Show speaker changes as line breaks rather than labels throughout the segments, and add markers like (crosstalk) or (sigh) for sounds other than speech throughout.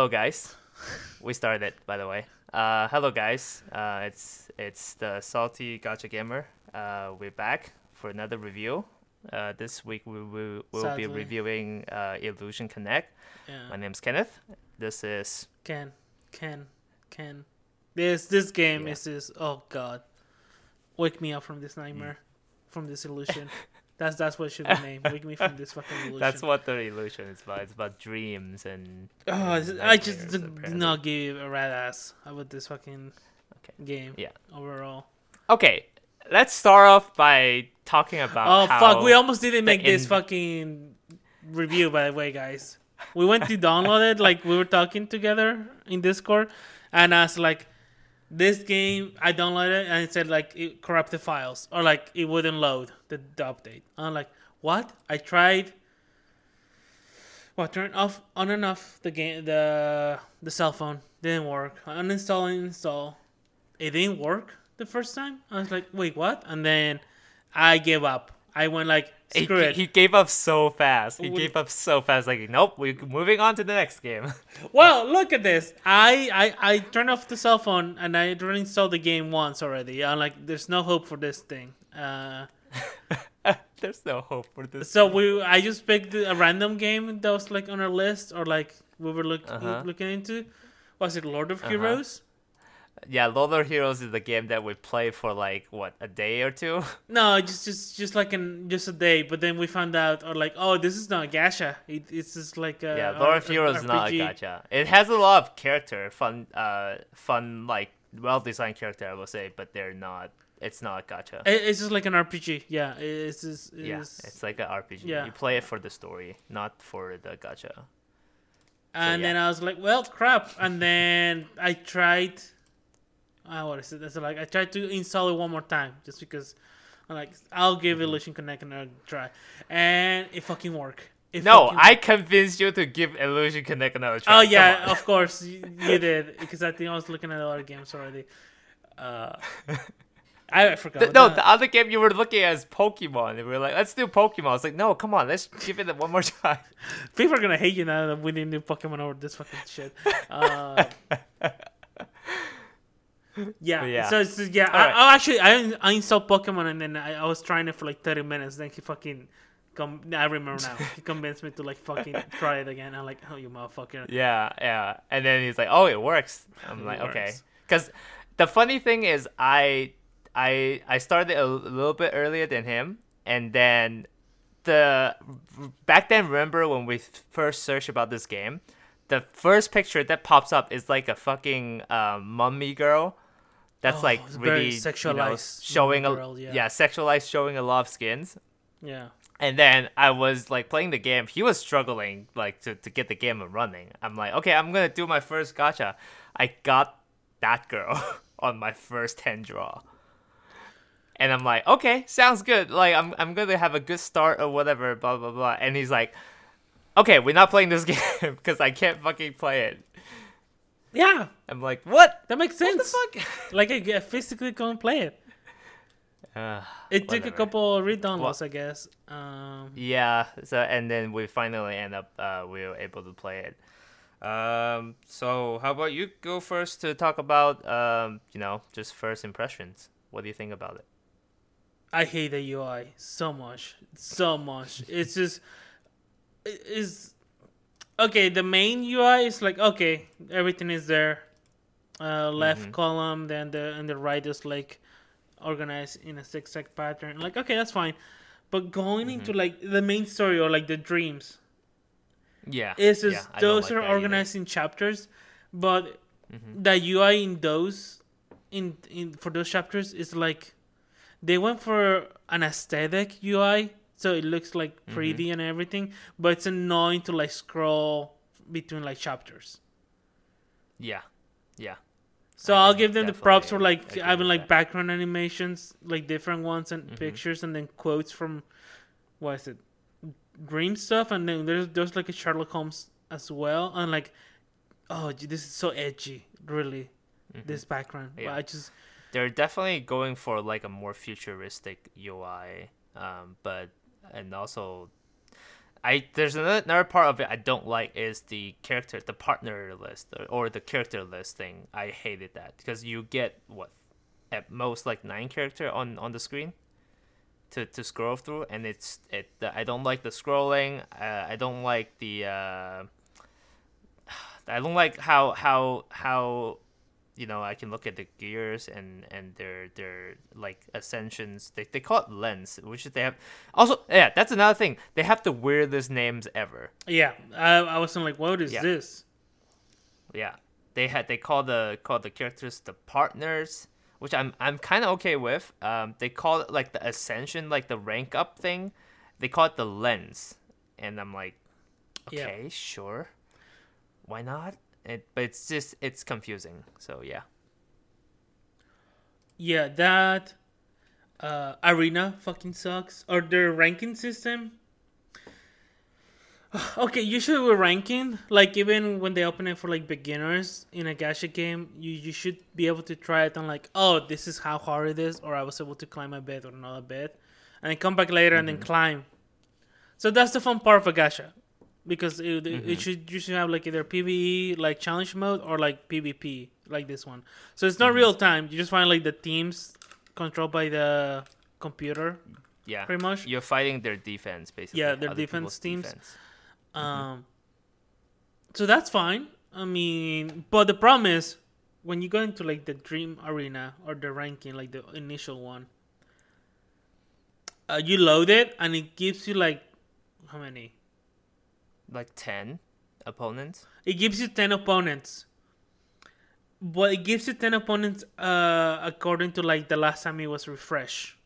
Hello, guys. We started, it, by the way. Uh, hello, guys. Uh, it's it's the salty gacha gamer. Uh, we're back for another review. Uh, this week we will we'll be reviewing uh, Illusion Connect.
Yeah.
My name's Kenneth. This is
Ken, Ken, Ken. This this game
Yeah.
is this. Oh god, wake me up from this nightmare, from this illusion. (laughs) that's that's what it should be (laughs) named. Wake me from this fucking illusion.
that's what the illusion is about. It's about dreams and.
Oh,
and
I just did, did not give a rat ass about this fucking
Okay.
game.
Yeah.
Overall.
Okay, let's start off by talking about.
Oh fuck! We almost didn't make this
in-
fucking review. By the way, guys, we went to download it. (laughs) Like we were talking together in Discord, and I was like, "This game." I downloaded it, and it said like it corrupted files, or like it wouldn't load the, the update. I'm like, "What?" I tried. Well, turn off on and off the game the the cell phone didn't work. I uninstall and install. It didn't work the first time. I was like, wait, what? And then I gave up. I went like,
He,
screw it.
he gave up so fast. He
Would-
gave up so fast. Like, nope, we're moving on to the next game. (laughs)
well, look at this. I, I I turned off the cell phone and I reinstalled the game once already. I'm like, there's no hope for this thing. Uh, (laughs)
There's no hope for this.
so we I just picked a random game that was like on our list or like we were look,
Uh-huh.
looking into. Was it Lord of
Uh-huh.
Heroes?
Yeah, Lord of Heroes is the game that we play for like what a day or two. (laughs)
No, just just just like in just a day. But then we found out, or like, oh, this is not a gacha. It, it's just like a
yeah, Lord of
a-
Heroes is not a gacha. It has a lot of character, fun, uh, fun like well designed character, I will say, but they're not. It's not a gacha.
It's just like an RPG. Yeah, it's just it's,
yeah, it's like an RPG.
yeah.
You play it for the story, not for the gacha.
and
yeah.
then I was like, well, crap. And then I tried. Uh, what is it? It's like I tried to install it one more time just because I'm like, I'll give
Mm-hmm.
Illusion Connect another try, and it fucking worked. It
No,
fucking-
I convinced you to give Illusion Connect another try.
Oh yeah, of course you, you (laughs) did because I think I was looking at other games already. Uh, (laughs) I forgot.
The- no, the other game you were looking at is Pokemon. And we were like, let's do Pokemon. I was like, no, come on, let's give it one more (laughs) try.
People are gonna hate you now that we didn't do Pokemon over this fucking shit. Uh, (laughs) yeah,
Yeah.
So, so yeah, I,
Alright.
I actually I, I installed Pokemon and then I, I was trying it for like thirty minutes. Then he fucking come. I remember now. he convinced me to like fucking (laughs) try it again. I'm like, oh you motherfucker.
Yeah, yeah. And then he's like, "Oh, it works." I'm
It
like, "Okay." Because the funny thing is, I, I, I started a little bit earlier than him, and then the back then. Remember when we first searched about this game? The first picture that pops up is like a fucking uh, mummy girl. That's
Oh,
like really you know,
sexualized
showing a
yeah.
yeah sexualized, showing a lot of skins.
Yeah.
And then I was like playing the game. He was struggling like to, to get the game running. I'm like, okay, I'm gonna do my first gacha. I got that girl (laughs) on my first ten draw. And I'm like, okay, sounds good. Like I'm I'm gonna have a good start or whatever, blah blah blah. And he's like, Okay, we're not playing this (laughs) game because I can't fucking play it.
Yeah,
I'm like, what?
that makes
What the
sense.
fuck? (laughs)
Like I I physically can't play it.
Uh,
It took a
Whatever.
couple re-downloads, I guess. Um,
Yeah. So and then we finally end up uh, we were able to play it. Um. So how about you go first to talk about um you know just first impressions. What do you think about it?
I hate the UI so much, so much. It's just is okay. The main UI is like okay, everything is there. Uh, left
Mhm.
column, then the and the right is like organized in a zigzag pattern. Like okay, that's fine. But going
Mm-hmm.
into like the main story or like the dreams,
Yeah.
is just
yeah,
those
like
are
that either.
organized in chapters, but
Mhm.
the UI in those in in for those chapters is like they went for an aesthetic UI, so it looks like
Mm-hmm.
pretty and everything, but it's annoying to like scroll between like chapters.
Yeah. Yeah.
So
I
I'll give them the props for like having like
that.
background animations, like different ones and
Mhm.
pictures, and then quotes from what is it, dream stuff, and then there's there's like a Sherlock Holmes as well, and like, oh, this is so edgy, really, this background. But
Mm-hmm. Yeah.
I just
They're definitely going for like a more futuristic UI, um, but and also I there's another, part of it I don't like is the character, the partner list or, or the character list thing. I hated that because you get what at most like nine character on on the screen to, to scroll through, and it's it. I don't like the scrolling. Uh, I don't like the. Uh, (sighs) I don't like how how how you know I can look at the gears and and their their like ascensions. They they call it lens, which they have. Also, yeah, that's another thing. They have the weirdest names ever.
Yeah, I, I was like, what is
Yeah.
this?
Yeah, they had they call the call the characters the partners, which I'm I'm kind of okay with. Um, they call it like the ascension, like the rank up thing. They call it the lens, and I'm like,
Yeah.
okay, sure, why not? It, but it's just it's confusing. So yeah,
Yeah, that uh, arena fucking sucks. Or their ranking system. (sighs) Okay, usually with ranking, like even when they open it for like beginners in a gacha game, you, you should be able to try it on like, oh, this is how hard it is, or I was able to climb a bit or another bit, and then come back later and then climb. So that's the fun part of a gacha, because it, it should you should have like either PVE like challenge mode or like PvP like this one. So it's not real time. You just find like the teams controlled by the computer
yeah,
pretty much.
You're fighting their defense basically.
Yeah, their defense teams.
defense.
Um, so that's fine. I mean, but the problem is when you go into like the dream arena or the ranking, like the initial one, uh, you load it and it gives you like how many?
Like ten opponents.
It gives you ten opponents, but it gives you ten opponents uh, according to like the last time it was refreshed.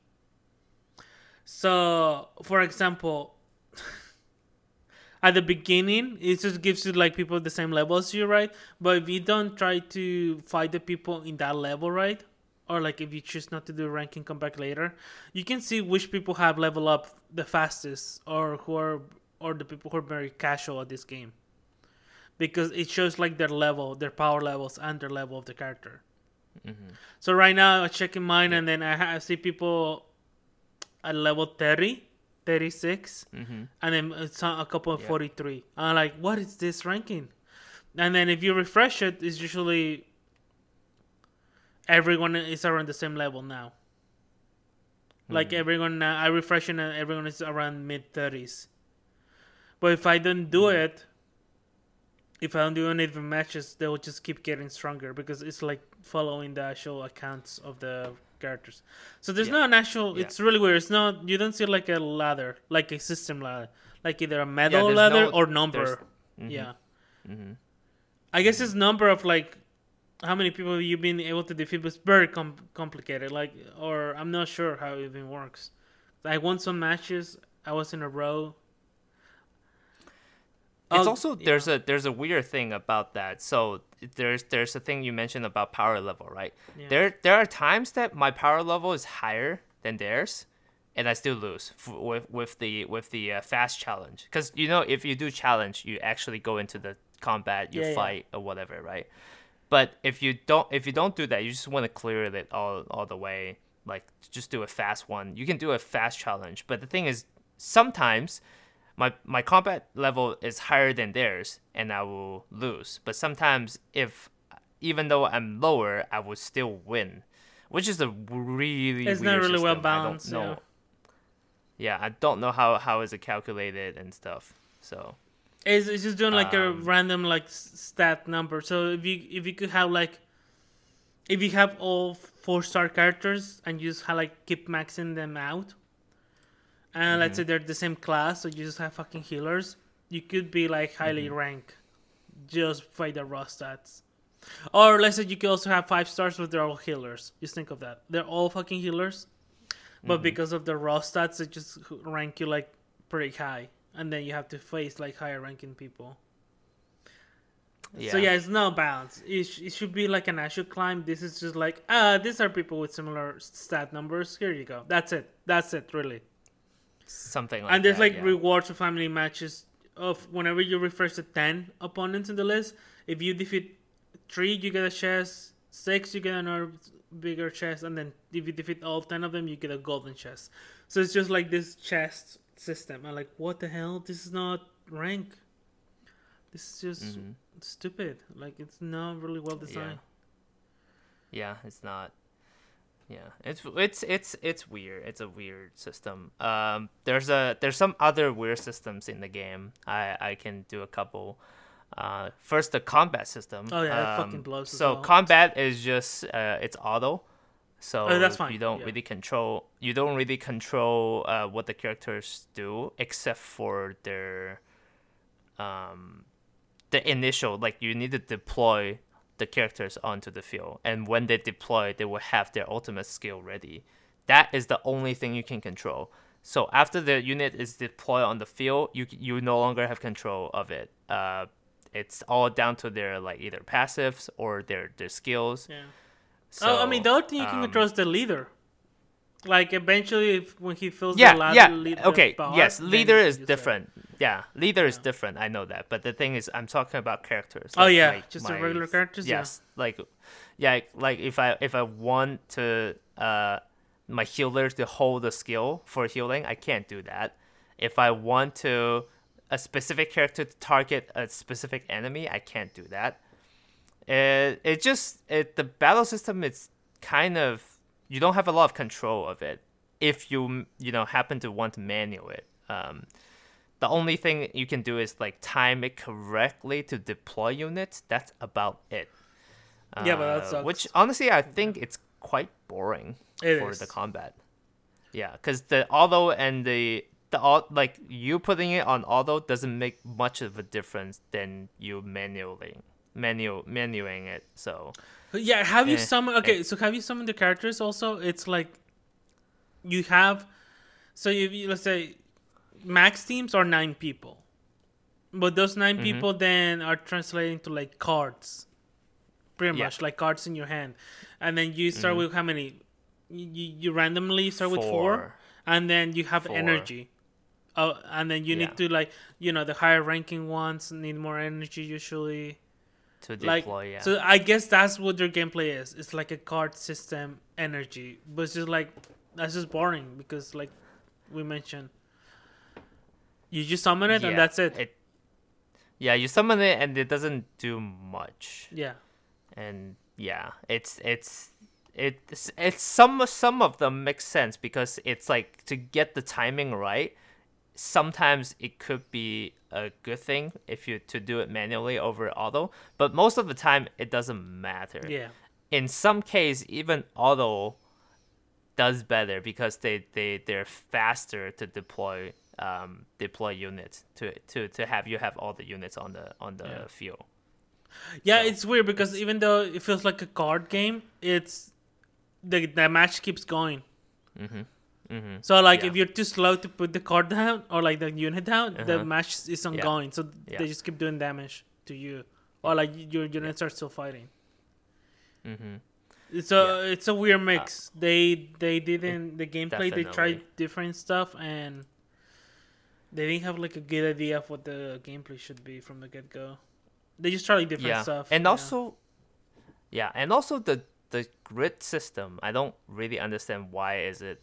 So, for example, (laughs) at the beginning, it just gives you like people the same level as you, right? But if you don't try to fight the people in that level, right? Or like if you choose not to do ranking, come back later, you can see which people have level up the fastest, or who are, or the people who are very casual at this game, because it shows like their level, their power levels, and their level of the character. Mm-hmm. So right now, I'm checking mine, and then I, ha- I see people at level 30, 36,
Mm-hmm.
and then it's a couple of
Yeah.
43. I'm like, what is this ranking? And then if you refresh it, it's usually everyone is around the same level now. Like mm-hmm. everyone, now, I refresh it, and uh, everyone is around mid 30s. But if I don't do it, if I don't do any of the matches, they will just keep getting stronger because it's like following the actual accounts of the characters. So there's
Yeah.
not an actual.
Yeah.
It's really weird. It's not. You don't see like a ladder, like a system ladder, like either a medal
there's
ladder
no-
or number.
Mhm.
Yeah.
Mm-hmm.
I guess it's number of like how many people you've been able to defeat, but it's very com- complicated. Like, or I'm not sure how it even works. I won some matches. I was in a row.
It's
Oh,
also there's a there's a weird thing about that. So there's there's a thing you mentioned about power level, right?
Yeah.
There there are times that my power level is higher than theirs, and I still lose f- with with the with the uh, fast challenge. Because you know if you do challenge, you actually go into the combat, you
Yeah, yeah.
fight or whatever, right? But if you don't if you don't do that, you just want to clear it all all the way. Like just do a fast one. You can do a fast challenge, but the thing is sometimes my my combat level is higher than theirs and I will lose. But sometimes if even though I'm lower, I will still win, which is a really
It's not really well balanced.
I don't know. Yeah, I don't know how how is it calculated and stuff. So
It's, it's just doing like a
Um,
random like stat number. So if you if you could have like if you have all four star characters and you just have like keep maxing them out, and let's mm-hmm. say they're the same class, so you just have fucking healers, you could be like highly mm-hmm. ranked just by the raw stats. Or let's say you could also have five stars, but they're all healers. Just think of that. They're all fucking healers, but mm-hmm. because of the raw stats, it just rank you like pretty high, and then you have to face like higher ranking people.
yeah.
So yeah, it's no balance. It, sh- it should be like an actual climb. This is just like ah, these are people with similar stat numbers. Here you go. That's it. That's it. Really.
Something like
and there's
that,
like
yeah.
rewards for family matches of whenever you refresh the 10 opponents in the list if you defeat three you get a chest six you get another bigger chest and then if you defeat all 10 of them you get a golden chest so it's just like this chest system. I'm like, what the hell? This is not rank. This is just
Mhm.
stupid. Like it's not really well designed.
Yeah, it's not. Yeah, it's it's it's it's weird. It's a weird system. Um, there's a there's some other weird systems in the game. I I can do a couple. Uh, first the combat system.
Oh, yeah, that
Um,
fucking blows
So
well.
combat is just uh, it's auto. So
Oh, that's fine,
you don't
yeah.
really control you don't really control uh, what the characters do except for their um the initial like you need to deploy the characters onto the field and when they deploy they will have their ultimate skill ready that is the only thing you can control so after the unit is deployed on the field you you no longer have control of it uh it's all down to their like either passives or their their skills
Yeah.
so,
oh, I mean, the other thing you can
um,
control is the leader. Like eventually, if when he fills
yeah
the last
yeah.
lead,
okay yes leader is different. Yeah leader is different. I know that. But the thing is i'm talking about characters
Oh,
like
yeah,
my-
just the regular characters, yeah.
yes like yeah like if i if i want to uh my healer to hold the skill for healing i can't do that. If i want to a specific character to target a specific enemy i can't do that. It, it just it the battle system is kind of you don't have a lot of control of it if you you know happen to want to manual it. Um the only thing you can do is like time it correctly to deploy units. That's about it.
Yeah, but that
Uh,
sucks.
which honestly i think it's quite boring
It
for
is.
the combat. Yeah because the auto and the the au- like you putting it on auto doesn't make much of a difference than you manually manual manuing it so
Yeah, have you
Eh,
summoned? Okay, so have you summoned the characters? Also, it's like you have. So if you let's say max teams are nine people, but those 9
Mm-hmm.
people then are translating to like cards, pretty
Yeah.
much like cards in your hand, and then you start with how many? You, you, you randomly start with four,
Mm-hmm. Four.
and then you have
Four.
energy. Oh, and then you
Yeah.
need to like you know the higher ranking ones need more energy usually
to
like
deploy yeah.
so i guess that's what their gameplay is. It's like a card system energy but it's just like that's just boring because like we mentioned. You just summon it and
Yeah,
that's it,
yeah you summon it and it doesn't do much.
Yeah.
And yeah it's it's it's it's some some of them make sense because it's like to get the timing right sometimes it could be a good thing if you to do it manually over auto but most of the time it doesn't matter
yeah
in some case even auto does better because they they they're faster to deploy um deploy units to to to have you have all the units on the on the
Yeah.
field
yeah
So,
it's weird because even though it feels like a card game it's the, the match keeps going
mm-hmm.
So like
Yeah.
if you're too slow to put the card down or like the unit down the
Uh-huh.
match is ongoing so
Yeah.
they just keep doing damage to you or like your units are still fighting
Mm-hmm.
It's a it's a weird mix. they they didn't the gameplay they tried different stuff and they didn't have like a good idea of what the gameplay should be from the get go. They just tried like, different
yeah
stuff.
and
yeah.
also yeah and also the the grid system i don't really understand why is it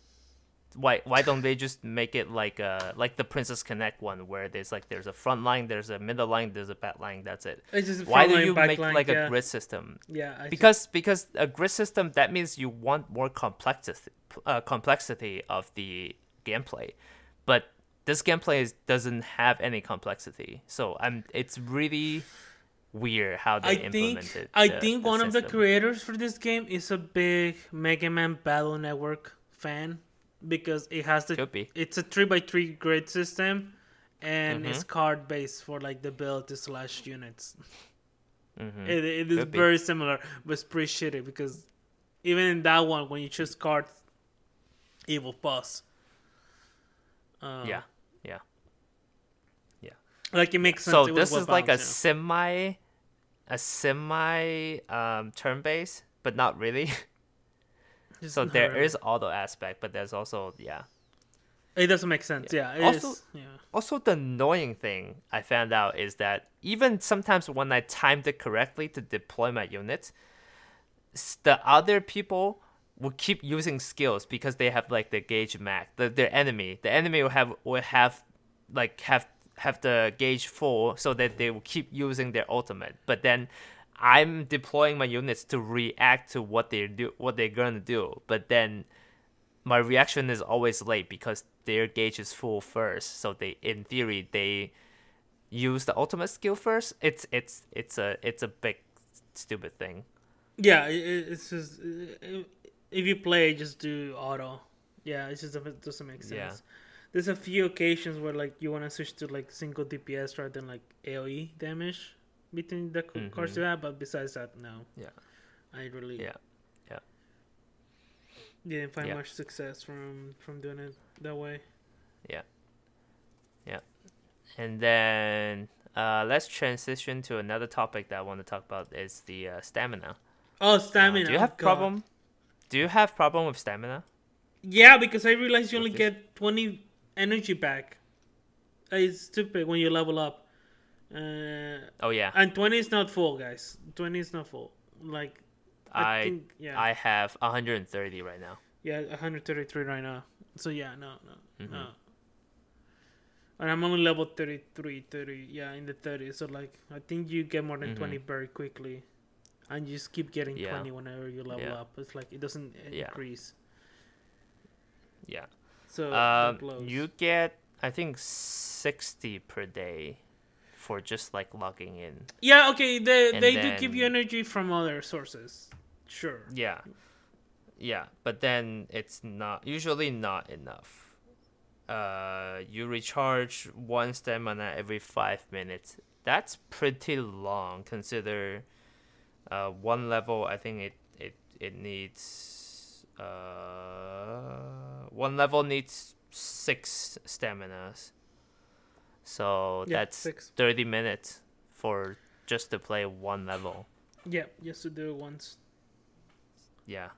why why don't they just make it like uh like the princess connect one where there's like there's a front line there's a middle line there's a back line that's it. Why do you make
backline,
like
yeah.
a grid system?
Yeah, I
because because a grid system that means you want more complexity uh, complexity of the gameplay. But this gameplay is, doesn't have any complexity. So i'm it's really weird how they
I think
implemented
I think
the
one of the creators for this game is a big Mega Man Battle Network fan because it has the
Could be.
it's a three by three grid system and
Mm-hmm.
it's card based for like the build to slash units.
Mhm.
It, it is
Could be.
very similar, but it's pretty shitty because even in that one, when you choose cards, it will pause. Um,
yeah yeah
like it makes sense.
so
it
this is like a
well-balanced,
semi a semi um turn base but not really
yeah. (laughs) Just
so there
really.
is auto aspect but there's also yeah
It doesn't make sense. Yeah. it
Also-
is- yeah.
Also, the annoying thing I found out is that even sometimes when I timed it correctly to deploy my units, the other people will keep using skills because they have like the gauge max. The their enemy, the enemy will have will have like have have the gauge full so that they will keep using their ultimate. But then I'm deploying my units to react to what they do what they're gonna do. But then my reaction is always late because their gauge is full first. So they in theory they use the ultimate skill first. It's it's it's a it's a big stupid thing.
Yeah, it's just if you play, just do auto. Yeah, it just it doesn't make sense.
Yeah.
There's a few occasions where like you want to switch to like single DPS rather than like AOE damage between the mm cards you have, but besides that, no.
Yeah.
I really
Yeah. Yeah.
didn't find
Yeah.
much success from from doing it that way.
Yeah. Yeah. And then uh, let's transition to another topic that I want to talk about is the uh, stamina.
Oh,
Uh,
stamina.
do you have
God.
problem? Do you have problem with stamina?
Yeah, because I realized you only get 20 energy back. Uh, It's stupid when you level up. Uh,
Oh yeah,
and 20 is not full, guys. 20 is not full. Like, I,
I
think, yeah.
I have 130 right now.
yeah, 133 right now. So, yeah, no, no,
Mm-hmm.
no. And I'm only level 33, 30, yeah, in the 30s. So, like, I think you get more than 20 very quickly. And you just keep getting
Mm-hmm. Yeah.
20 whenever you level
Yeah.
up. It's like, it doesn't increase.
Yeah.
So,
Um, you get I think 60 per day for just like logging in.
Yeah, okay, they
And
they do give you energy from other sources. Sure.
Yeah. Yeah, but then it's not usually not enough. Uh, you recharge one stamina every five minutes. That's pretty long. Consider, uh, one level. I think it it it needs uh one level needs six staminas. So
Yeah,
that's
six.
thirty minutes for just to play one level.
Yeah, just to do it once.
Yeah.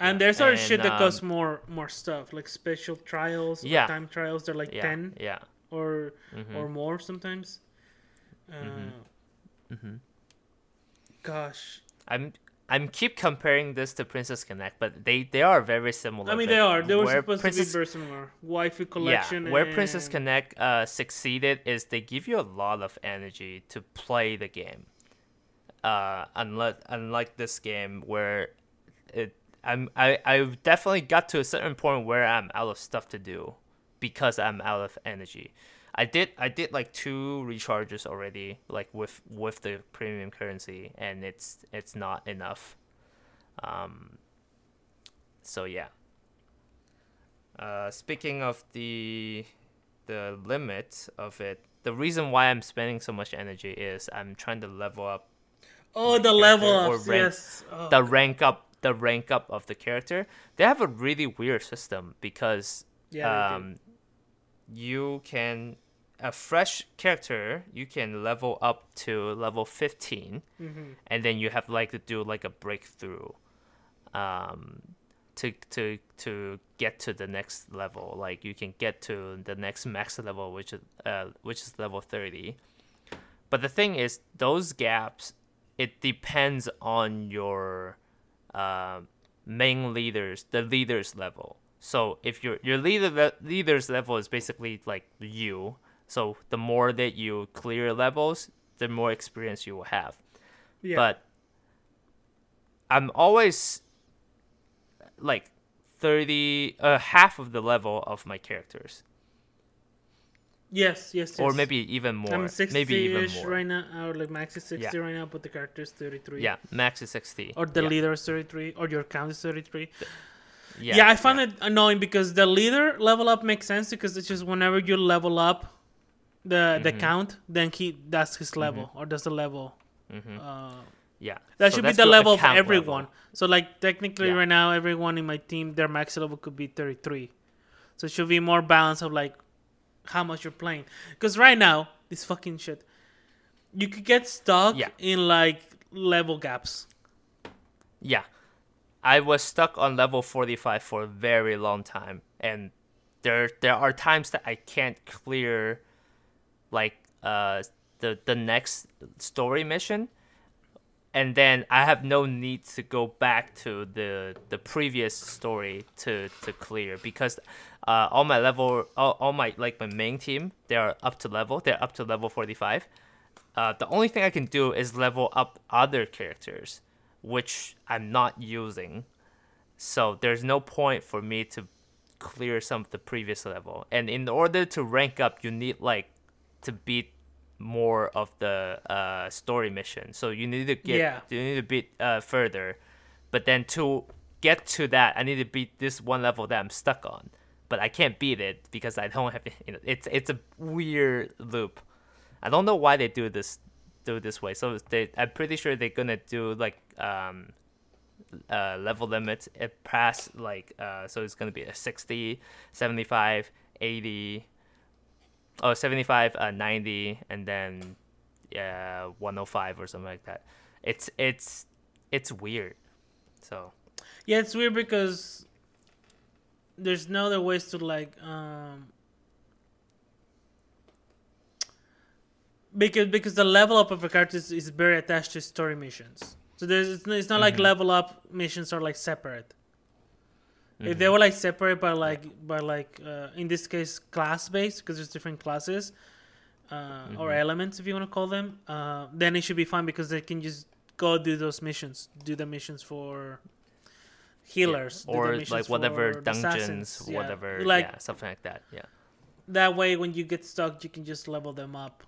And
Yeah,
there's other
and,
shit that
um,
costs more more stuff, like special trials, or
Yeah.
time trials. They're like
Yeah.
ten
Yeah.
or
Mhm.
or more sometimes. Uh,
Mm-hmm.
Gosh,
I'm I'm keep comparing this to Princess Connect, but they they are very similar.
I mean they are. They were supposed
Princess,
to be very similar. Waifu collection.
Yeah, where Princess Connect uh, succeeded is they give you a lot of energy to play the game. Uh, unlike unlike this game where it I'm I I definitely got to a certain point where I'm out of stuff to do because I'm out of energy. I did I did like two recharges already, like with with the premium currency, and it's it's not enough. Um. So yeah. Uh, speaking of the the limit of it, the reason why I'm spending so much energy is I'm trying to level up
Oh, the level
rank-
Yes. Oh,
the rank up the rank up of the character. They have a really weird system because
yeah.
um, you can a fresh character you can level up to level 15
Mhm.
and then you have like to do like a breakthrough um to to to get to the next level. Like you can get to the next max level which is uh which is level 30 but the thing is those gaps it depends on your uh, main leaders the leaders level. So if your your leader le- leaders level is basically like you so the more that you clear levels the more experience you will have
yeah.
but I'm always like 30 uh half of the level of my characters
yes, yes, yes.
or maybe even more
I'm 60
maybe even more
right now, or like max is 60
Yeah.
right now, but the character is 33.
yeah max is 60
Or the
yeah.
leader is 33, or your count is 33.
yeah,
Yeah, I find it annoying because the leader level up makes sense because it's just whenever you level up the the
Mhm.
count, then he that's his level or that's the level.
Mhm.
Uh,
yeah
that
So
should be the level of everyone.
level.
So like technically
Yeah.
right now, everyone in my team their max level could be 33. So it should be more balance of like how much you're playing. Because right now, this fucking shit, you could get stuck
Yeah.
in like level gaps.
yeah I was stuck on level 45 for a very long time and there there are times that I can't clear like uh the the next story mission. And then I have no need to go back to the the previous story to to clear because uh, all my level all, all my like my main team they are up to level they're up to level 45 uh, the only thing I can do is level up other characters which I'm not using. So there's no point for me to clear some of the previous level. And in order to rank up you need like to beat more of the uh, story mission. So you need to get
Yeah.
you need to beat uh, further, but then to get to that, I need to beat this one level that I'm stuck on. But I can't beat it because I don't have (laughs) you know, it's it's a weird loop. I don't know why they do this do it this way. So they I'm pretty sure they're gonna do like um uh, level limits it pass like uh, so it's gonna be a 60 75 80 oh 75 uh, 90 and then yeah 105 or something like that it's it's it's weird so
Yeah, it's weird because there's no other ways to like um because because the level up of a character is, is very attached to story missions. So there's it's it's not like level up missions are like separate. If they were like separate by like by like uh, in this case class based because there's different classes uh, or elements if you want to call them, uh, then it should be fine because they can just go do those missions, do the missions for healers, the
or like whatever dungeons
yeah.
whatever
Like
yeah something like that yeah
that way, when you get stuck, you can just level them up.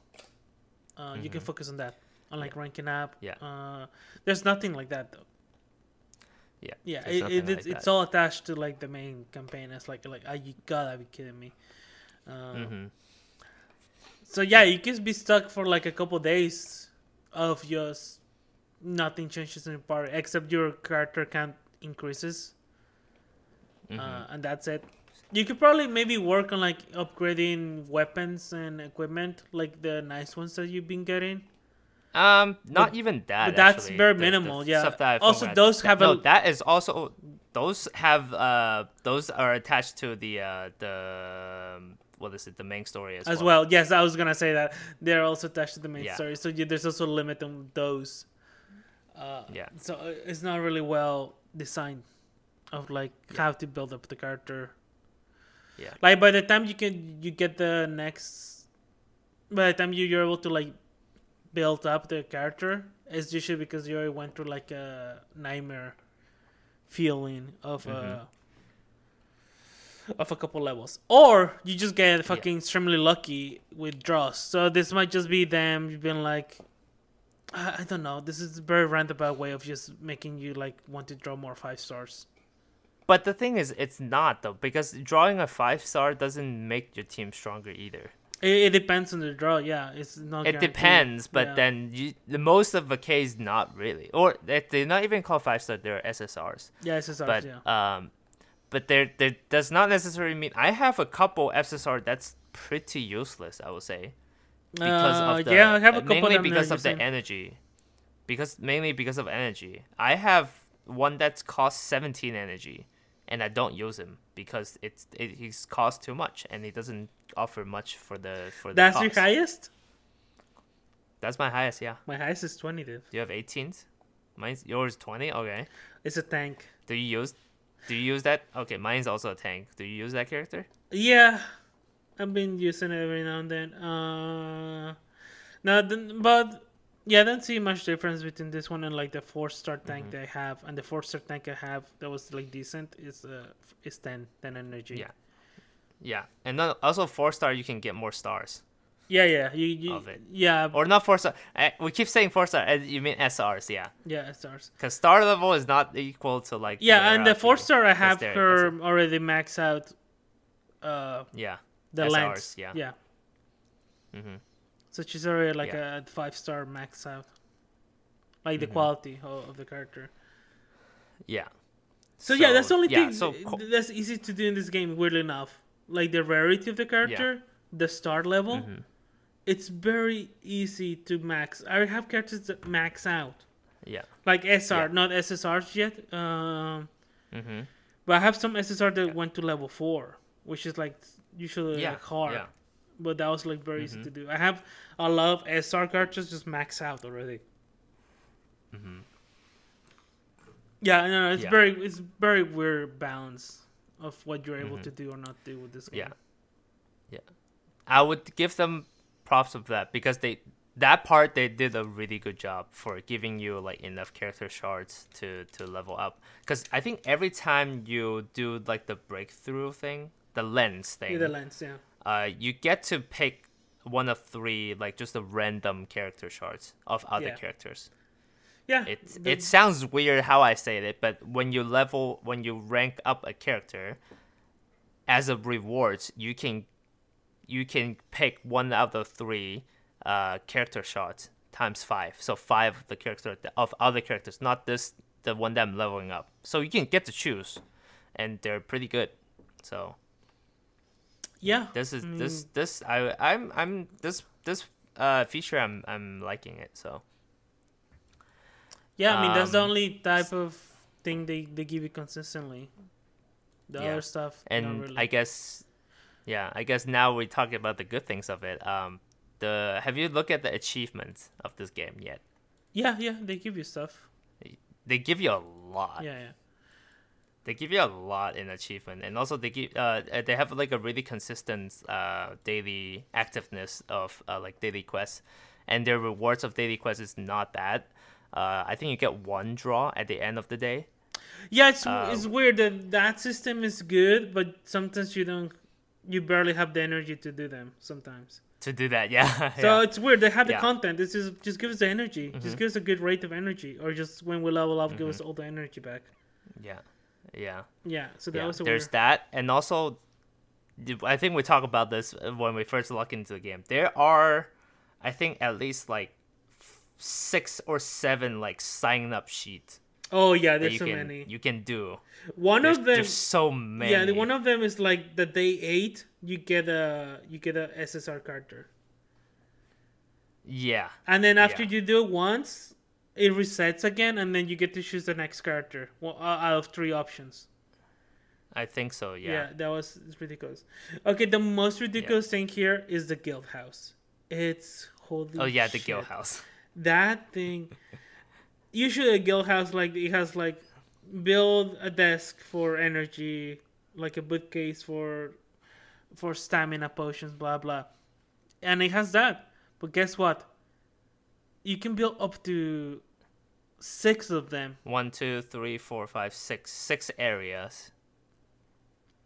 Uh, You can
Mhm.
focus on that, on like ranking up.
Yeah.
Uh, there's nothing like that though.
Yeah
Yeah, it, it,
like
it's, it's all attached to like the main campaign. It's like like, ah, you gotta be kidding me. Uh,
Mhm.
So yeah, you can be stuck for like a couple days of just nothing changes in your party except your character count increases,
Mhm.
uh, and that's it. You could probably maybe work on like upgrading weapons and equipment, like the nice ones that you've been getting.
Um, not
But-
even that.
but that's
actually,
very
the- the
minimal, yeah.
that I
Also, those have
no.
a-
that is also those have uh those are attached to the uh the um, what is it the main story as,
As well, yes, I was gonna say that they're also attached to the main
Yeah.
story. So yeah, there's also a limit on those. Uh,
Yeah.
So uh, it's not really well designed of like how to build up the character.
Yeah.
Like by the time you can you get the next, by the time you you're able to like build up the character, it's usually because you already went through like a nightmare feeling of uh of a couple levels, or you just get fucking extremely lucky with draws. So this might just be them being like, I, I don't know. This is a very roundabout way of just making you like want to draw more five stars.
But the thing is, it's not though because drawing a five star doesn't make your team stronger either.
It, it depends on the draw. Yeah, it's not.
It
guaranteed.
depends, but
Yeah.
then you, the most of the case, not really, or they- they're not even called five star. They're SSRs.
yeah, SSRs,
but
yeah.
um, but there there does not necessarily mean I have a couple SSR that's pretty useless. I would say because
Uh,
of the
yeah, I have a
uh,
couple
mainly
of
because of the energy, because mainly because of energy. I have one that's cost seventeen energy, and I don't use him because it's it, he's cost too much and he doesn't offer much for the for the
That's
cost.
your highest.
That's my highest. Yeah.
My highest is twenty, dude.
You have 18s? Mine's yours 20. Okay.
It's a tank.
Do you use? Do you use that? Okay, mine's also a tank. Do you use that character?
Yeah, I've been using it every now and then. Uh, no, then, but yeah, I don't see much difference between this one and like the four star tank
Mm-hmm.
that I have, and the four star tank I have that was like decent is uh is 10, 10 energy.
Yeah. Yeah, and then also four star you can get more stars,
yeah, yeah. You, you
Of it.
yeah,
or not four star. eh, We keep saying four star. eh, You mean SRs? Yeah,
yeah, stars.
because star level is not equal to like.
Yeah, and the four star I have her already maxed out. Uh,
Yeah.
the
SRs,
lens.
yeah.
yeah.
hmm
So she's already like
Yeah.
a five star max out. Like the
Mhm.
quality of, of the character.
Yeah.
So, yeah, that's the only
yeah,
thing
So co-
that's easy to do in this game. Weirdly enough, like the rarity of the character, the start level,
Mhm.
it's very easy to max. I have characters that max out,
yeah.
like SR,
Yeah.
not SSRs yet. Um,
hmm
but I have some SSR that
Yeah.
went to level four, which is like usually
Yeah.
like hard.
Yeah.
But that was like very easy
Mhm.
to do. I have a lot of SR characters just max out already. Yeah, no, it's
Yeah.
very it's very weird balance of what you're able to do or not do with this game.
Mm-hmm. Yeah. Yeah. I would give them props of that because they that part they did a really good job for giving you like enough character shards to to level up cuz I think every time you do like the breakthrough thing, the lens thing,
Yeah, the lens, yeah.
uh you get to pick one of three like just the random character shards of other
Yeah.
characters.
Yeah.
It it sounds weird how I say it, but when you level when you rank up a character, as a reward, you can you can pick one out of three uh, character shards times five. So five of the character of other characters, not this the one that I'm leveling up. So you can get to choose, and they're pretty good. So
yeah.
this is
I
this this I I'm I'm this this uh feature I'm I'm liking it. So
Yeah, I mean that's the
um,
only type of thing they, they give you consistently. The
Yeah.
other stuff,
and
really.
I guess, yeah, I guess now we talk about the good things of it. Um, the have you looked at the achievements of this game yet?
yeah, yeah, they give you stuff.
They give you a lot.
Yeah, yeah.
They give you a lot in achievement, and also they give uh uh, they have like a really consistent uh daily activeness of uh, like daily quests, and their rewards of daily quests is not bad. Uh, I think you get one draw at the end of the day.
Yeah, it's
Uh,
it's weird that that system is good, but sometimes you don't, you barely have the energy to do them. Sometimes,
To do that, (laughs) yeah.
so
yeah.
it's weird. They have the
Yeah.
content. This is just give us the energy.
Mm-hmm.
Just give us a good rate of energy, or just when we level up, give us all the energy back.
yeah, yeah.
Yeah, so that
yeah,
was
there's
weird.
that, and also, I think we talk about this when we first look into the game. There are, I think, at least like six or seven like sign up sheets
Oh yeah, there's so
can
many.
you can do.
One
There's,
of them,
there's so many.
yeah, one of them is like the day eight. You get a you get a SSR character,
yeah,
and then after
Yeah.
you do it once, it resets again, and then you get to choose the next character. Well, uh, out of three options.
I think so.
Yeah,
Yeah,
that was it's ridiculous. Okay, the most ridiculous thing here is the guild house. It's holy.
oh yeah, the guild house. (laughs)
That thing. Usually a guild house like it has like build a desk for energy, like a bookcase for for stamina potions, blah blah, and it has that. But guess what? You can build up to six of them.
One, two, three, four, five, six, six areas.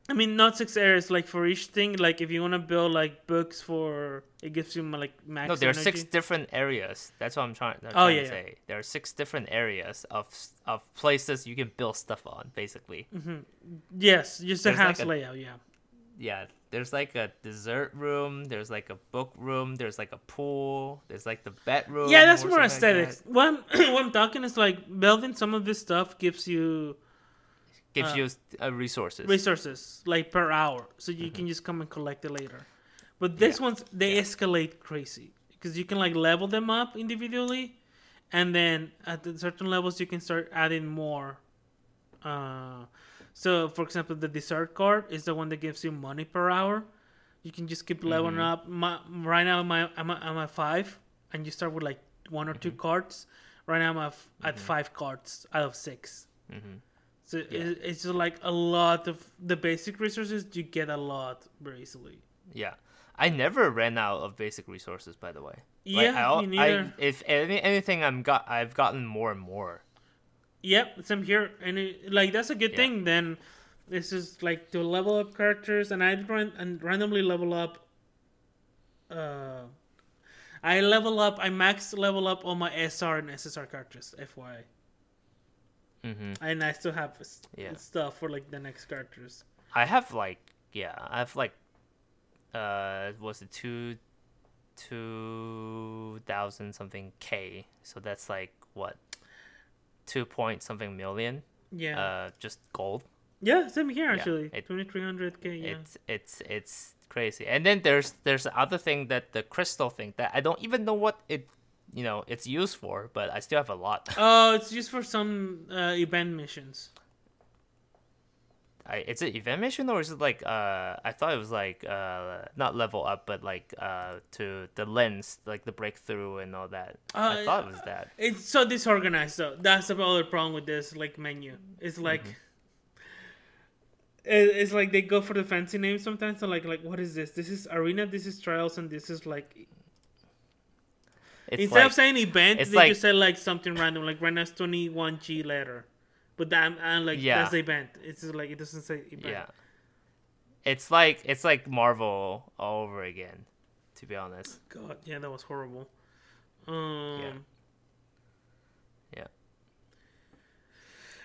I mean, not six areas. Like for each thing, like if you want to build like books for, it gives you like max.
No, there are six different areas. That's what I'm trying, I'm
Oh,
trying
yeah,
to
yeah.
say. There are six different areas of of places you can build stuff on, basically. Mm-hmm.
Yes, just a
There's like
house
a-
layout. Yeah.
yeah there's like a dessert room there's like a book room there's like a pool there's like the bedroom
Yeah, that's more
something like
aesthetics. what, I'm, (coughs) what I'm talking is like building some of this stuff gives you
that. Gives
uh,
you uh, resources
resources like per hour, so you can just come and collect it later. But this
Mm-hmm. Yeah.
one's they
Yeah.
escalate crazy because you can like level them up individually, and then at the certain levels you can start adding more. Uh, so for example, the dessert card is the one that gives you money per hour. You can just keep leveling
Mm-hmm.
up. My, right now, my I'm at, I'm at five, and you start with like one or two
Mm-hmm.
cards. Right now, I'm at, at five cards out of 6
Mhm.
So it, it's just like a lot of the basic resources. You get a lot very easily.
yeah i never ran out of basic resources by the way
Yeah,
al-
me
I- if any, anything i'm got i've gotten more and more
Yep, same here, and it, like that's a good
Yeah.
thing. Then this is like to level up characters, and I ran and randomly level up. Uh, I level up. I max level up all my SR and SSR characters. FYI,
hmm
and I still have
Yeah.
stuff for like the next characters.
i have like yeah i have like uh was it two two thousand something k so that's like what two point something million
Yeah,
uh just gold
yeah, same here actually.
it-
Twenty three hundred k. Yeah,
it's it's it's crazy and then there's there's the other thing that the crystal thing that i don't even know what it you know it's used for but i still have a lot (laughs)
oh, it's used for some uh, event missions.
I it's an event mission or is it like uh I thought it was like uh not level up but like uh to the lens like the breakthrough and all that. I
Uh,
thought it was that.
It's so disorganized though. That's the other problem with this like menu. It's like it, it's like they go for the fancy names sometimes. So like like what is this? This is arena. This is trials, and this is like
It's
instead
like,
of saying event, they
like-
just said like something random, like Renas twenty one G letter. But that and like
Yeah.
that's the event. It's just like it doesn't say event.
yeah. It's like it's like Marvel all over again, to be honest.
God, yeah, that was horrible. Um,
Yeah.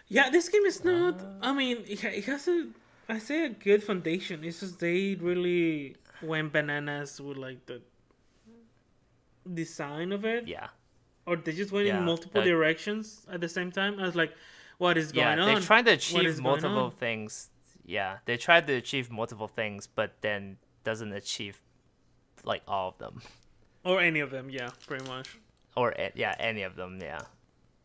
Yeah, this game is not.
Uh.
I mean, it, it has a. I say a good foundation. It's just they really went bananas with like the design of it,
Yeah.
or they just went
Yeah,
in multiple
that-
directions at the same time. I was like, "What is
Yeah,
going on?"
they're trying to achieve multiple things. Yeah, they tried to achieve multiple things, but then doesn't achieve like all of them,
or any of them. Yeah, pretty much.
or yeah, any of them. Yeah,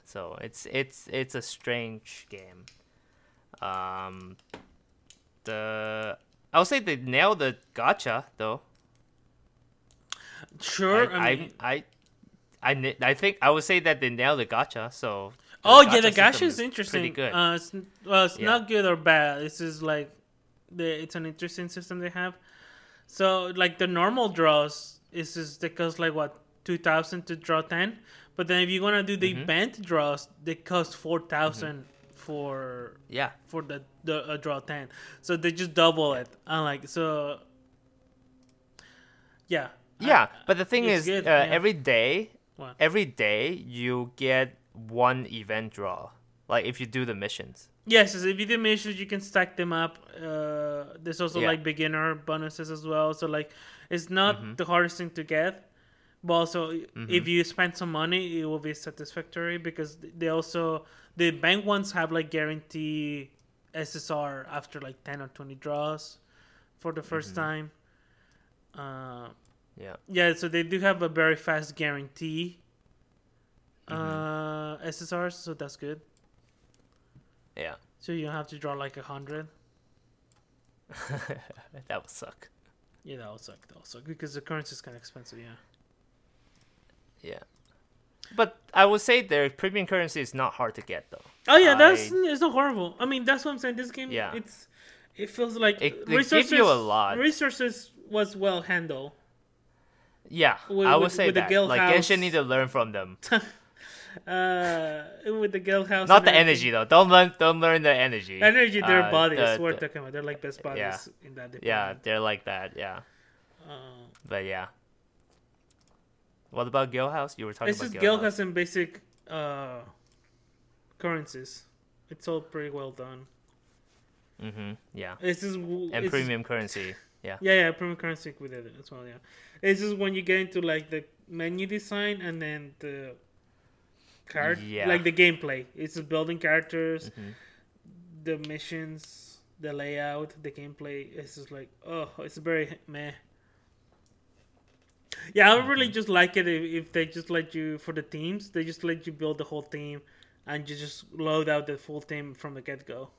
so it's it's it's a strange game. Um, the I would say they nailed the gacha though.
Sure. I,
I
mean,
I I, I, I think I would say that they nailed the gacha. So the
oh yeah, the
gacha
gacha is interesting.
Pretty good.
Uh, it's, well, it's
Yeah.
not good or bad. It's just like the it's an interesting system they have. So like the normal draws is just it costs like what two thousand to draw ten, but then if you wanna do the
Mm-hmm.
event draws, they cost four for
yeah,
for the the uh, draw ten. So they just double it. And like so, yeah.
Yeah. But the thing is,
good,
uh,
yeah.
every day
What?
every day you get one event draw. Like if you do the missions.
Yes, so if you do missions, you can stack them up. Uh, there's also
Yeah.
like beginner bonuses as well. So like, it's not
Mm-hmm.
the hardest thing to get, but also if you spend some money, it will be satisfactory because they also the bank ones have like guarantee SSR after like ten or twenty draws for the 1st
Mm-hmm.
time. Uh,
Yeah.
yeah, so they do have a very fast guarantee
Mm-hmm.
uh, SSRs, so that's good.
Yeah.
So you don't have to draw like a hundred. (laughs)
that would suck.
Yeah, that would suck. That will suck because the currency is kind of expensive. Yeah.
Yeah. But I would say their premium currency is not hard to get though.
Oh yeah, that's
I-
it's not horrible. I mean, that's what I'm saying. This game,
Yeah.
it's it feels like
It- they give
resources.
you a lot.
Resources was well handled.
Yeah,
With-
I would
with-
say
with the
that.
guild
like
house.
Genshin need to learn from them. (laughs)
Uh, with the guild house.
Not the energy though. Don't learn. Don't learn the energy.
Energy, their
Uh,
bodies.
the-
we're
the-
talking about. They're like best bodies
Yeah.
in that department.
yeah, they're like that. Yeah,
Uh,
but yeah. What about Guild House? You were talking
it's
about
just
Guild House.
house and basic uh currencies. It's all pretty well done.
Mm-hmm. Yeah,
It's just
and
it's-
premium currency. Yeah. (laughs)
Yeah, yeah, premium currency with it as well. Yeah, it's just when you get into like the menu design and then the card,
Yeah.
like the gameplay. It's just building characters,
Mhm.
the missions, the layout, the gameplay. It's just like oh, it's very meh. Yeah, I would really just like it if, if they just let you for the teams. They just let you build the whole team, and you just load out the full team from the get go.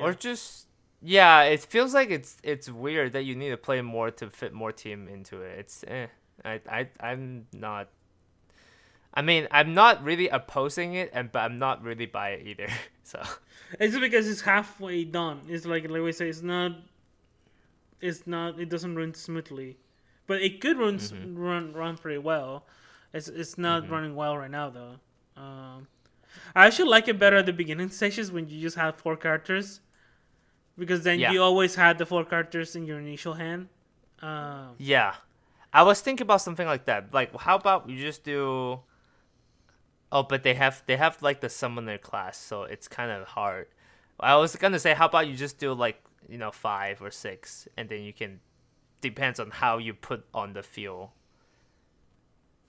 Or just yeah, it feels like it's it's weird that you need to play more to fit more team into it. It's eh. I I I'm not. I mean, I'm not really opposing it, and but I'm not really by it either. (laughs) So
It's because it's halfway done. It's like like we say, it's not. It's not. It doesn't run smoothly, but it could run s run run pretty well. It's it's not running well right now though. Um, I actually like it better at the beginning stages when you just have four characters, because then
Yeah.
you always had the four characters in your initial hand. Um,
yeah, I was thinking about something like that. Like, how about you just do? Oh, but they have they have like the summoner class, so it's kind of hard. I was gonna say, how about you just do like you know five or six, and then you can depends on how you put on the fuel.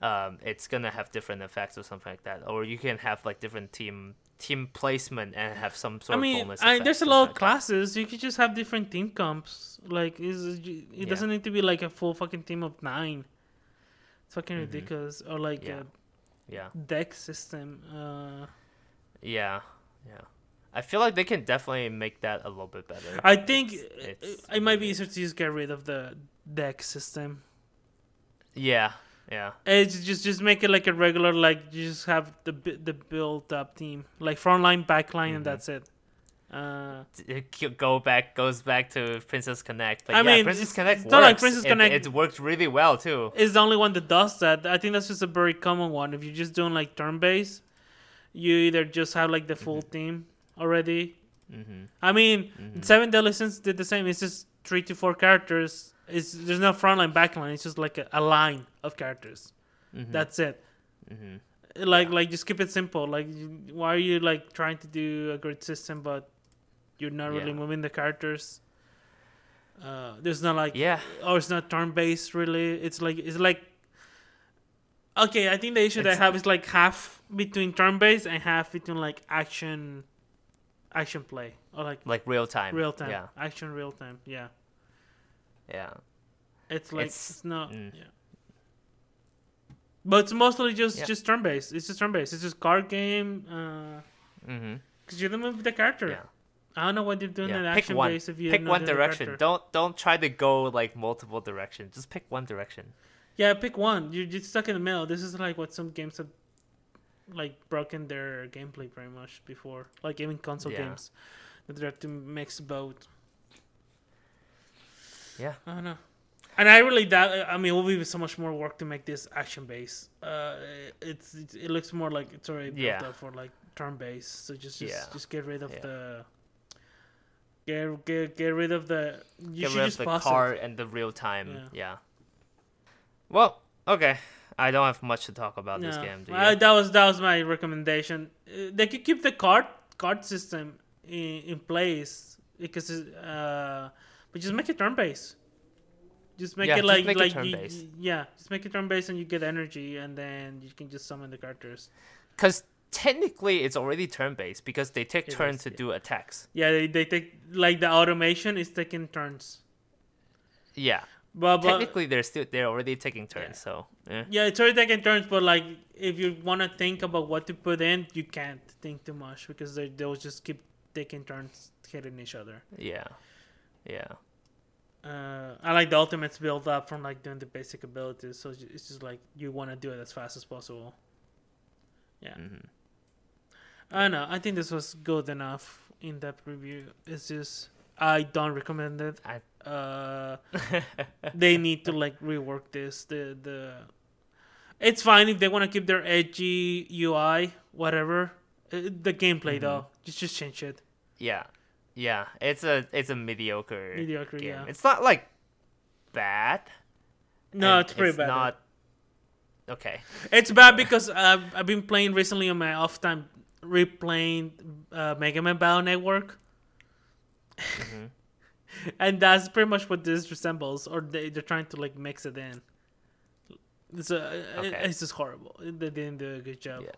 Um, it's gonna have different effects or something like that, or you can have like different team team placement and have some sort
I mean,
of bonus.
I,
effect,
there's a lot of classes. You could just have different team comps. Like, is it
Yeah.
doesn't need to be like a full fucking team of nine. It's fucking ridiculous. Or like
Mm-hmm. Yeah.
a
Yeah,
deck system. Uh,
yeah, yeah. I feel like they can definitely make that a little bit better.
I think
It's-
it,
it's
it might be easier to just get rid of the deck system.
Yeah, yeah,
It's just just make it like a regular like you just have the the built up team like front line, back line, and
Mhm.
that's it. Uh,
it go back goes back to Princess Connect. But
I
yeah,
mean,
Princess Connect works.
like Princess
It-
Connect-
It, worked really well too.
It's the only one that does that. I think that's just a very common one. If you're just doing like turn based, you either just have like the full team already.
Mm-hmm.
I mean,
Mhm.
Seven Deadly Sins did the same. It's just three to four characters. It's there's no front line, back line. It's just like a, a line of characters.
Mm-hmm.
That's it.
hmm
Like like just keep it simple. Like why are you like trying to do a grid system but you're not really
Yeah.
moving the characters? Uh, there's not like
Yeah,
or it's not turn based really. It's like it's like okay. I think the issue they
It's-
have is like half between turn based and half between like action, action play or like
like real time.
real time
Yeah,
action real time. Yeah,
yeah.
it's like
It's-
it's, not.
mm.
Yeah. But it's mostly just
Yeah.
just turn based. It's just turn based. It's just card game. Uh,
Mm-hmm.
cause you don't move the character.
Yeah.
I don't know what you're doing
yeah. Pick
action
one.
based if you
Pick one direction. Don't don't try to go like multiple directions. Just pick one direction.
Yeah, pick one. You're just stuck in the middle. This is like what some games have like broken their gameplay pretty much before. Like even console
Yeah.
games. That they have to mix both.
Yeah.
I don't know. And I really doubt I mean it will be so much more work to make this action based. Uh it's, it's it looks more like it's already built
Yeah.
up for like turn based. So just just,
Yeah.
just get rid of
Yeah.
the get, get get rid of the you
Get
should
rid of the card and the real time.
Yeah.
Well, okay. I don't have much to talk about this game. Do you?
I, that was that was my recommendation. Uh, they could keep the card card system in, in place because uh, but just make it turn based. Just make
Yeah,
it like
make it
like you-
turn-based.
yeah, just make it turn based and you get energy and then you can just summon the characters.
Because technically, it's already turn based because they take
It
turns
is,
to
yeah.
do attacks.
Yeah, they, they take like the automation is taking turns.
Yeah.
But, but
technically, they're still they're already taking turns. So eh.
yeah, it's already taking turns. But like if you want to think about what to put in, you can't think too much because they they'll just keep taking turns hitting each other.
yeah, yeah,
uh, I like the ultimates build up from like doing the basic abilities, so it's just like you want to do it as fast as possible. Yeah,
hmm
I don't know. I think this was good enough in that review. It's just I don't recommend it.
I-
Uh, (laughs) they need to like rework this. The the it's fine if they want to keep their edgy UI, whatever. Uh, the gameplay
Mhm.
though, just just change it.
yeah, yeah. It's a it's a mediocre
Mediocre,
game.
yeah.
It's not like bad.
No, it's pretty bad.
Not okay.
It's bad because uh, I've been playing recently on my off time, replaying uh, Mega Man Battle Network,
Mhm. (laughs)
and that's pretty much what this resembles. Or they they're trying to like mix it in. It's uh, it-
Okay.
it's just horrible. They didn't do a good job.
Yeah.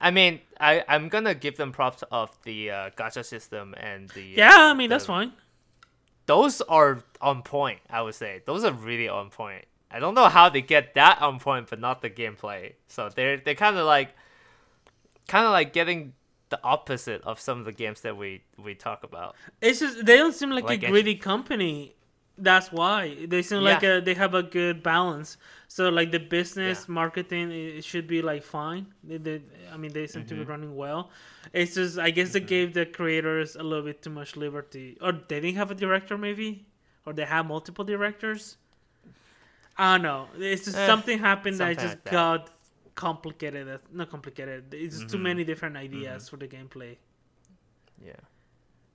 I mean, I I'm gonna give them props of the uh, gacha system and the
Yeah,
uh,
I mean that's fine.
Those are on point. I would say those are really on point. I don't know how they get that on point, but not the gameplay. So they're they're kind of like, kind of like getting the opposite of some of the games that we we talk about.
It's just they don't seem like,
Like
a greedy company. That's why they seem like a, they have a good balance. So like the business
Yeah.
marketing, it should be like fine. They, they, I mean, they seem to be
Mhm.
running well. It's just I guess they
Mhm.
gave the creators a little bit too much liberty, or they didn't have a director maybe, or they have multiple directors. I don't know. It's just
Eh,
something happened that
something
just
like that.
got complicated. Not complicated. It's just too
Mhm.
many different ideas for the gameplay.
Yeah.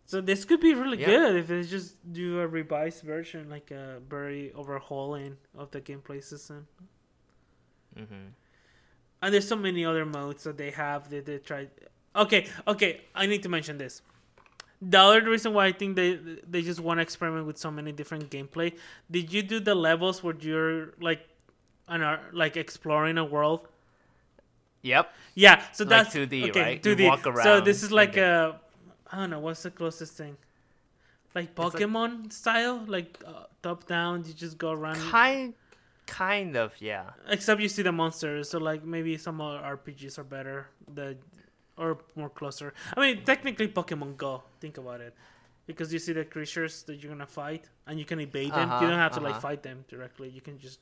So this could be really
Yeah.
good if they just do a revised version, like a very overhauling of the gameplay system.
hmm
And there's so many other modes that they have that they tried. Okay, okay, I need to mention this. The other reason why I think they they just want to experiment with so many different gameplay. Did you do the levels where you're like, an like exploring a world?
Yep.
Yeah, so
Like
that's
2D,
okay,
right? You
2D.
walk
so this is like a, I don't know, what's the closest thing? Like
like-
Pokemon style, like uh, top down. You just go around.
Kind, kind of. Yeah.
Except you see the monsters, so like maybe some other RPGs are better. The or more closer. I mean, technically Pokemon Go. Think about it, because you see the creatures that you're gonna fight, and you can evade them.
Uh-huh,
you don't have to like
uh-huh.
fight them directly. You can just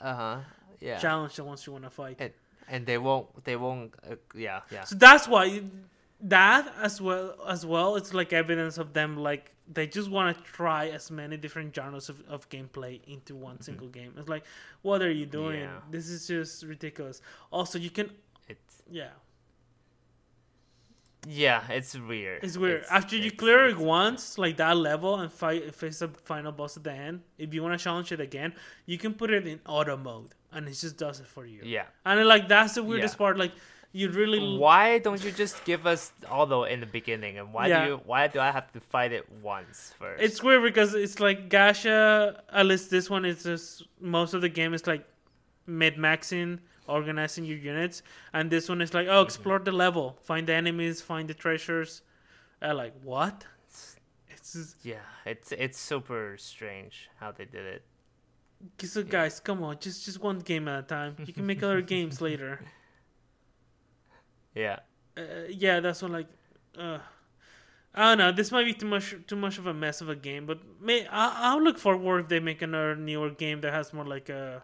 Uh huh. Yeah.
challenge the ones you wanna fight.
and, and they won't. They won't. Uh, yeah. Yeah.
So that's why that as well as well it's like evidence of them like they just want to try as many different genres of, of gameplay into one single game. It's like what are you doing?
Mm-hmm. Yeah.
This is just ridiculous. Also, you can
It's
yeah,
yeah. It's weird.
it's weird.
It's-
After you clear it once, like that level, and fight face the final boss at the end, if you want to challenge it again, you can put it in auto mode, and it just does it for you.
Yeah.
And like that's the weirdest
Yeah.
part. Like you really
Why don't you just give us all although in the beginning, and why
Yeah.
do you? Why do I have to fight it once first?
It's weird because it's like Gacha. At least this one is just most of the game is like mid maxing, organizing your units, and this one is like oh explore the level, find the enemies, find the treasures. Uh, like what? It's
yeah. It's it's super strange how they did it.
so guys, come on, just just one game at a time. You can make other (laughs) games later.
Yeah.
Uh, yeah, that's what like. Uh, I don't know. This might be too much too much of a mess of a game, but may I, I'll look forward if they make another newer game that has more like a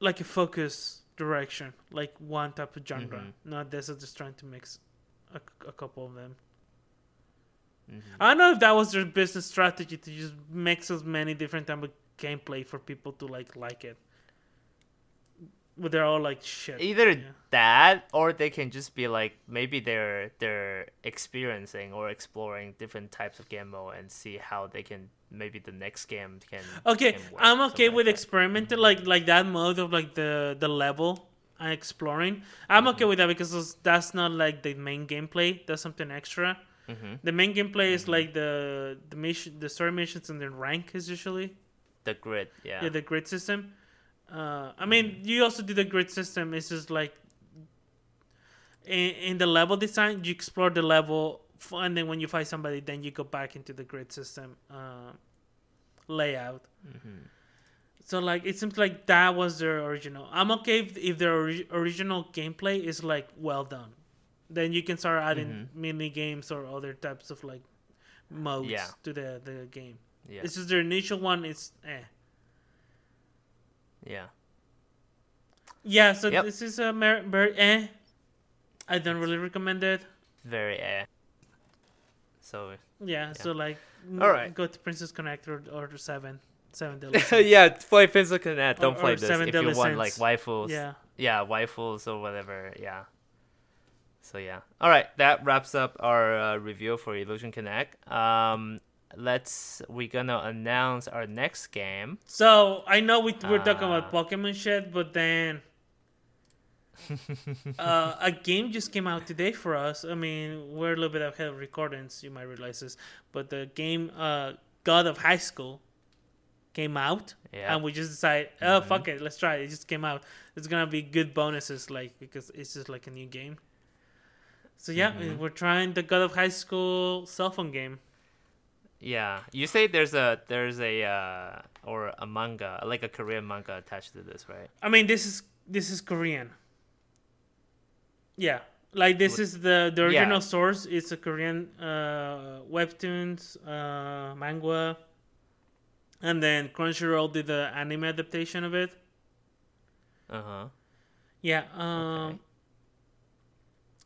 like a focus direction, like one type of genre.
Mhm.
Not this is just trying to mix a, a couple of them.
Mhm.
I don't know if that was their business strategy to just mix as many different type of gameplay for people to like like it. But they're all like shit.
Either
Yeah.
that, or they can just be like maybe they're they're experiencing or exploring different types of game mode and see how they can maybe the next game can.
Okay,
can work,
I'm okay with
like
experimenting like like that mode of like the the level and exploring. I'm okay with that because that's not like the main gameplay. That's something extra.
Mhm.
The main gameplay is like the the mission, the story missions, and the rank is usually
The grid, yeah.
yeah, the grid system. Uh, I mean, you also do the grid system. It's just like in, in the level design, you explore the level, and then when you fight somebody, then you go back into the grid system uh, layout.
Mhm.
So like it seems like that was their original. I'm okay if, if their ori- original gameplay is like well done. Then you can start adding mini games or other types of like modes
Yeah.
to the the game.
Yeah,
It's just their initial one. It's eh.
Yeah.
Yeah. So
Yep.
this is a mer- very eh. I don't really recommend it.
Very eh. So
Yeah. So like,
All right.
go to Princess Connect or, or Seven. Seven (laughs)
yeah, play Princess Connect. Don't
Or-
play
or
this if you want like waifus.
Yeah.
yeah, waifus or whatever. Yeah. So yeah. All right, that wraps up our uh, review for Illusion Connect. Um, let's we're gonna announce our next game.
So I know we we're talking about
Ah.
Pokemon shit, but then (laughs) uh, a game just came out today for us. I mean, we're a little bit ahead of recordings. You might realize this, but the game uh, God of High School came out,
Yeah.
and we just decided, oh fuck it, let's try it. It just came out. It's gonna be good bonuses, like because it's just like a new game. So yeah,
Mhm.
we're trying the God of High School cell phone game.
Yeah, you say there's a there's a uh, or a manga like a Korean manga attached to this, right?
I mean, this is this is Korean. Yeah, like this is the the
Yeah.
original source. It's a Korean uh, webtoons uh, manga, and then Crunchyroll did the anime adaptation of it.
Uh huh.
Yeah. Um,
Okay.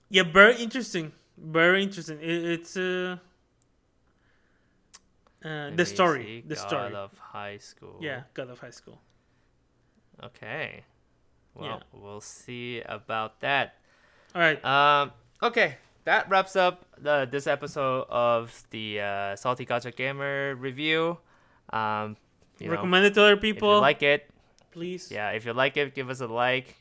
Yeah, very interesting. Very interesting. It, it's uh, uh, the story. The story.
God of High School.
Yeah, God of High School.
Okay. Well,
Yeah.
we'll see about that.
All right.
Um. Okay, that wraps up the this episode of the uh, Salty Gacha Gamer review. Um, you know,
Recommend it to other
if
people.
you like it,
please.
yeah. If you like it, give us a like.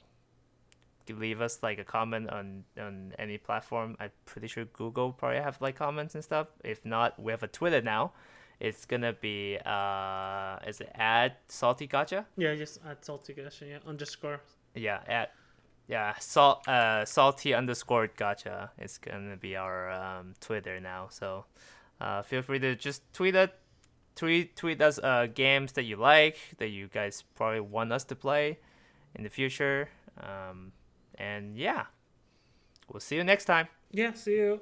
Leave us like a comment on on any platform. I'm pretty sure Google probably have like comments and stuff. If not, we have a Twitter now. It's gonna be uh, is it add Salty Gacha?
Yeah, just add salty gacha, yeah, underscore.
Yeah, at yeah, salt uh salty underscore gacha. It's gonna be our um Twitter now. So uh feel free to just tweet it tweet tweet us uh games that you like that you guys probably want us to play in the future. Um and yeah. We'll see you next time.
Yeah, see you.